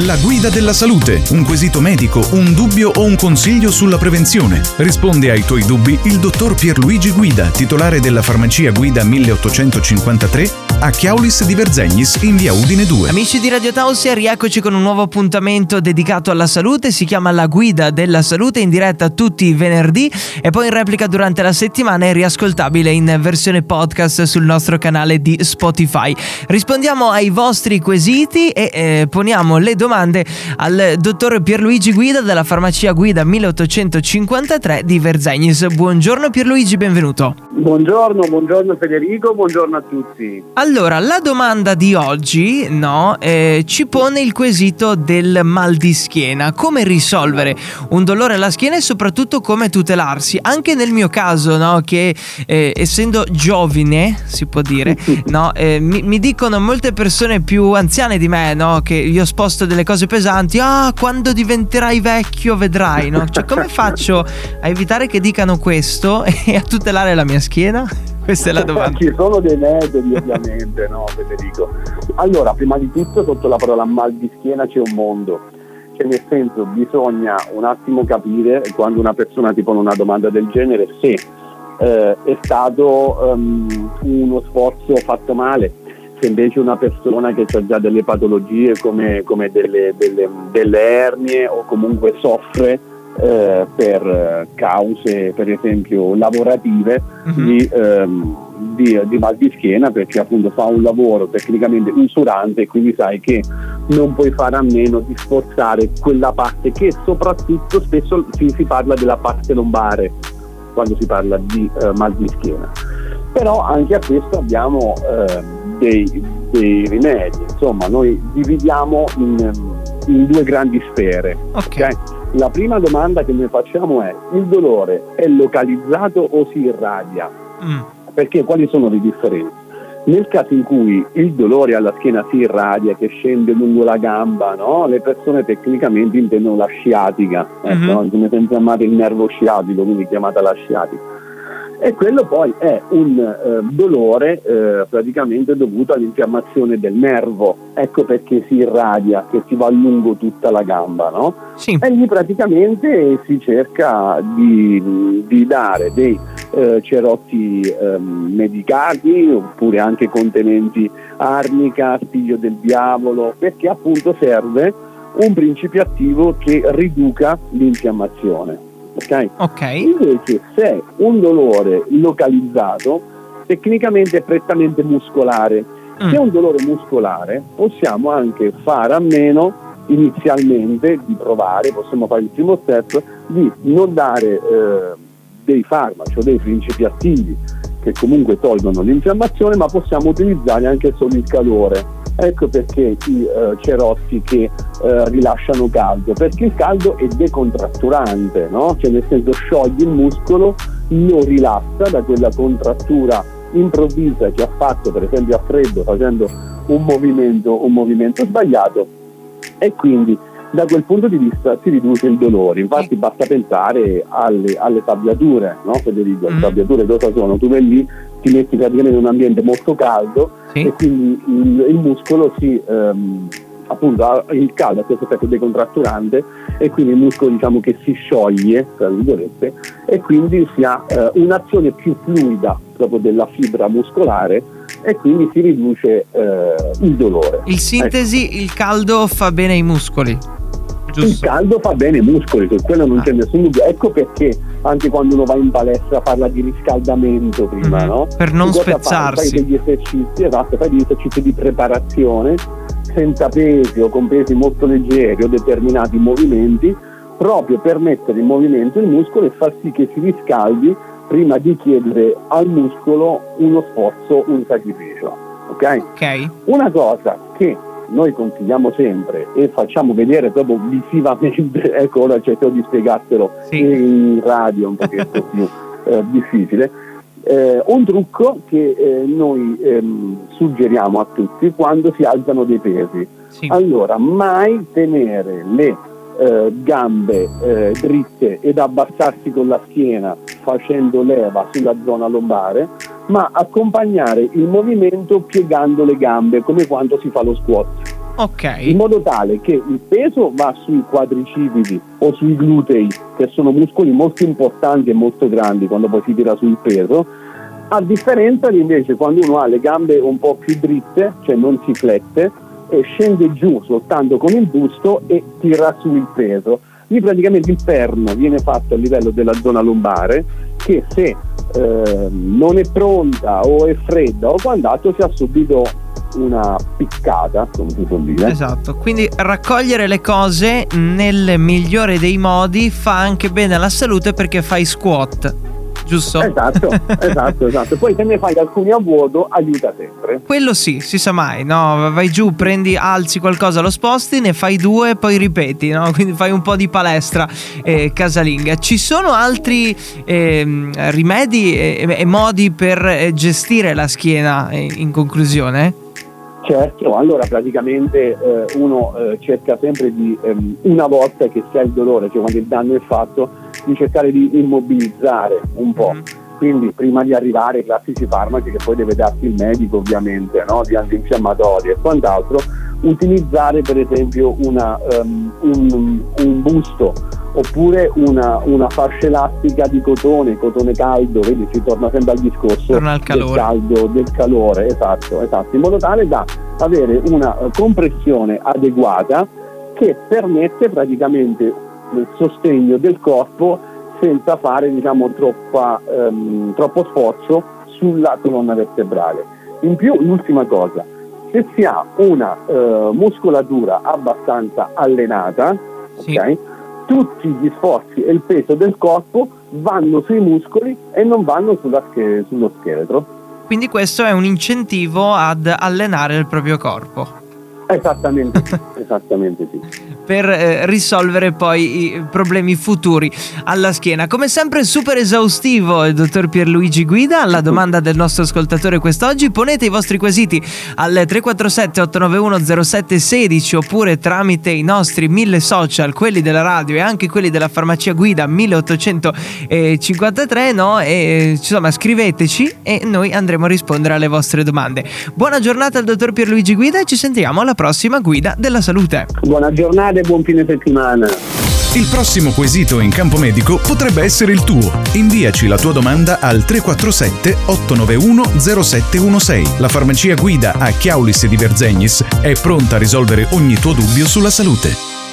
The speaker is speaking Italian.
La guida della salute, un quesito medico, un dubbio o un consiglio sulla prevenzione. Risponde ai tuoi dubbi il dottor Pierluigi Guida, titolare della farmacia Guida 1853 a Chiaulis di Verzegnis in via Udine 2. Amici di Radio Tausia, rieccoci con un nuovo appuntamento dedicato alla salute. Si chiama La Guida della Salute in diretta tutti i venerdì e poi in replica durante la settimana è riascoltabile in versione podcast sul nostro canale di Spotify. Rispondiamo ai vostri quesiti e eh, poniamo le domande al dottor Pierluigi Guida della farmacia Guida 1853 di Verzegnis. Buongiorno Pierluigi, benvenuto. Buongiorno, buongiorno Federico, buongiorno a tutti. Allora, la domanda di oggi no, eh, ci pone il quesito del mal di schiena. Come risolvere un dolore alla schiena e soprattutto come tutelarsi? Anche nel mio caso, no, che eh, essendo giovane, si può dire, no, eh, mi, mi, dicono molte persone più anziane di me no, che io sposto delle cose pesanti. Ah, quando diventerai vecchio vedrai. No? Cioè, come faccio a evitare che dicano questo e a tutelare la mia schiena? Questa è la domanda. Ci sono dei metodi ovviamente, no Federico? Allora, prima di tutto sotto la parola mal di schiena c'è un mondo. Cioè nel senso bisogna un attimo capire quando una persona ti pone una domanda del genere se eh, è stato um, uno sforzo fatto male, se invece una persona che ha già delle patologie come, come delle, delle, delle ernie o comunque soffre eh, per cause per esempio lavorative uh-huh. di, ehm, di, di, mal di schiena perché appunto fa un lavoro tecnicamente usurante e quindi sai che non puoi fare a meno di sforzare quella parte che soprattutto spesso si, si parla della parte lombare quando si parla di eh, mal di schiena però anche a questo abbiamo eh, dei, dei, rimedi insomma noi dividiamo in, in due grandi sfere okay. okay? La prima domanda che noi facciamo è il dolore è localizzato o si irradia? Mm. Perché quali sono le differenze? Nel caso in cui il dolore alla schiena si irradia, che scende lungo la gamba, no? le persone tecnicamente intendono la sciatica, mm-hmm. ecco, come amate il nervo sciatico, quindi chiamata la sciatica e quello poi è un eh, dolore eh, praticamente dovuto all'infiammazione del nervo, ecco perché si irradia, che si va lungo tutta la gamba, no? Sì. E lì praticamente si cerca di, di dare dei eh, cerotti ehm, medicati oppure anche contenenti arnica, figlio del diavolo, perché appunto serve un principio attivo che riduca l'infiammazione. Okay? ok? Invece se un dolore localizzato tecnicamente è prettamente muscolare. Mm. Se è un dolore muscolare possiamo anche fare a meno inizialmente di provare, possiamo fare il primo step, di non dare eh, dei farmaci o dei principi attivi che comunque tolgono l'infiammazione, ma possiamo utilizzare anche solo il calore Ecco perché i uh, cerotti che uh, rilasciano caldo, perché il caldo è decontratturante, no? cioè nel senso scioglie il muscolo, lo rilassa da quella contrattura improvvisa che ha fatto per esempio a freddo facendo un movimento, un movimento sbagliato e quindi da quel punto di vista si riduce il dolore. Infatti basta pensare alle, alle sabbiature, no Federico? Le mm-hmm. sabbiature cosa sono? Tu vai lì, ti metti praticamente in un ambiente molto caldo sì. e quindi il, il muscolo si... Um, appunto il caldo ha questo effetto decontratturante e quindi il muscolo diciamo che si scioglie tra virgolette e quindi si ha eh, un'azione più fluida proprio della fibra muscolare e quindi si riduce eh, il dolore. In sintesi ecco. il caldo fa bene ai muscoli. Giusto. Il caldo fa bene ai muscoli, su quello non c'è nessun dubbio. Ecco perché anche quando uno va in palestra parla di riscaldamento prima, mm, no? Per non spezzarsi. Fai, fai degli esercizi, esatto, fai degli esercizi di preparazione senza pesi o con pesi molto leggeri o determinati movimenti, proprio per mettere in movimento il muscolo e far sì che si riscaldi prima di chiedere al muscolo uno sforzo, un sacrificio. Ok? Ok. Una cosa che noi consigliamo sempre e facciamo vedere proprio visivamente, ecco ora cerco di spiegartelo sì. in radio un pochettino più eh, difficile, eh, un trucco che eh, noi ehm, suggeriamo a tutti quando si alzano dei pesi. Sì. Allora, mai tenere le eh, gambe eh, dritte ed abbassarsi con la schiena facendo leva sulla zona lombare, ma accompagnare il movimento piegando le gambe come quando si fa lo squat. Ok. In modo tale che il peso va sui quadricipiti o sui glutei, che sono muscoli molto importanti e molto grandi quando poi si tira sul peso, a differenza di invece quando uno ha le gambe un po' più dritte, cioè non si flette, e scende giù soltanto con il busto e tira su il peso. Lì praticamente il perno viene fatto a livello della zona lombare che se eh, non è pronta o è fredda o quant'altro si ha subito una piccata, come si può dire. Esatto, quindi raccogliere le cose nel migliore dei modi fa anche bene alla salute perché fai squat giusto? Esatto, esatto, esatto. Poi se ne fai alcuni a vuoto aiuta sempre. Quello sì, si sa mai, no? Vai giù, prendi, alzi qualcosa, lo sposti, ne fai due e poi ripeti, no? Quindi fai un po' di palestra eh, casalinga. Ci sono altri eh, rimedi e, e, modi per eh, gestire la schiena eh, in conclusione? Certo, allora praticamente eh, uno eh, cerca sempre di, ehm, una volta che si ha il dolore, cioè quando il danno è fatto, di cercare di immobilizzare un po'. Mm. Quindi prima di arrivare ai classici farmaci che poi deve darti il medico ovviamente, no? di antinfiammatori e quant'altro, utilizzare per esempio una, um, un, un, busto oppure una, una, fascia elastica di cotone, cotone caldo, vedi si torna sempre al discorso al del caldo, del calore, esatto, esatto, in modo tale da avere una eh, compressione adeguata che permette praticamente sostegno del corpo senza fare diciamo, troppa, um, troppo sforzo sulla colonna vertebrale. In più, l'ultima cosa, se si ha una uh, muscolatura abbastanza allenata, sì. okay, tutti gli sforzi e il peso del corpo vanno sui muscoli e non vanno sch- sullo scheletro. Quindi questo è un incentivo ad allenare il proprio corpo. Esattamente, esattamente sì. Per eh, risolvere poi i problemi futuri alla schiena. Come sempre super esaustivo il dottor Pierluigi Guida. Alla domanda del nostro ascoltatore quest'oggi ponete i vostri quesiti al 347 891 0716 oppure tramite i nostri mille social, quelli della radio e anche quelli della farmacia Guida 1853, no? E insomma scriveteci e noi andremo a rispondere alle vostre domande. Buona giornata al dottor Pierluigi Guida e ci sentiamo alla prossima guida della salute. Buona giornata e buon fine settimana. Il prossimo quesito in campo medico potrebbe essere il tuo. Inviaci la tua domanda al 347 891 0716. La farmacia guida a Chiaulis di Verzegnis è pronta a risolvere ogni tuo dubbio sulla salute.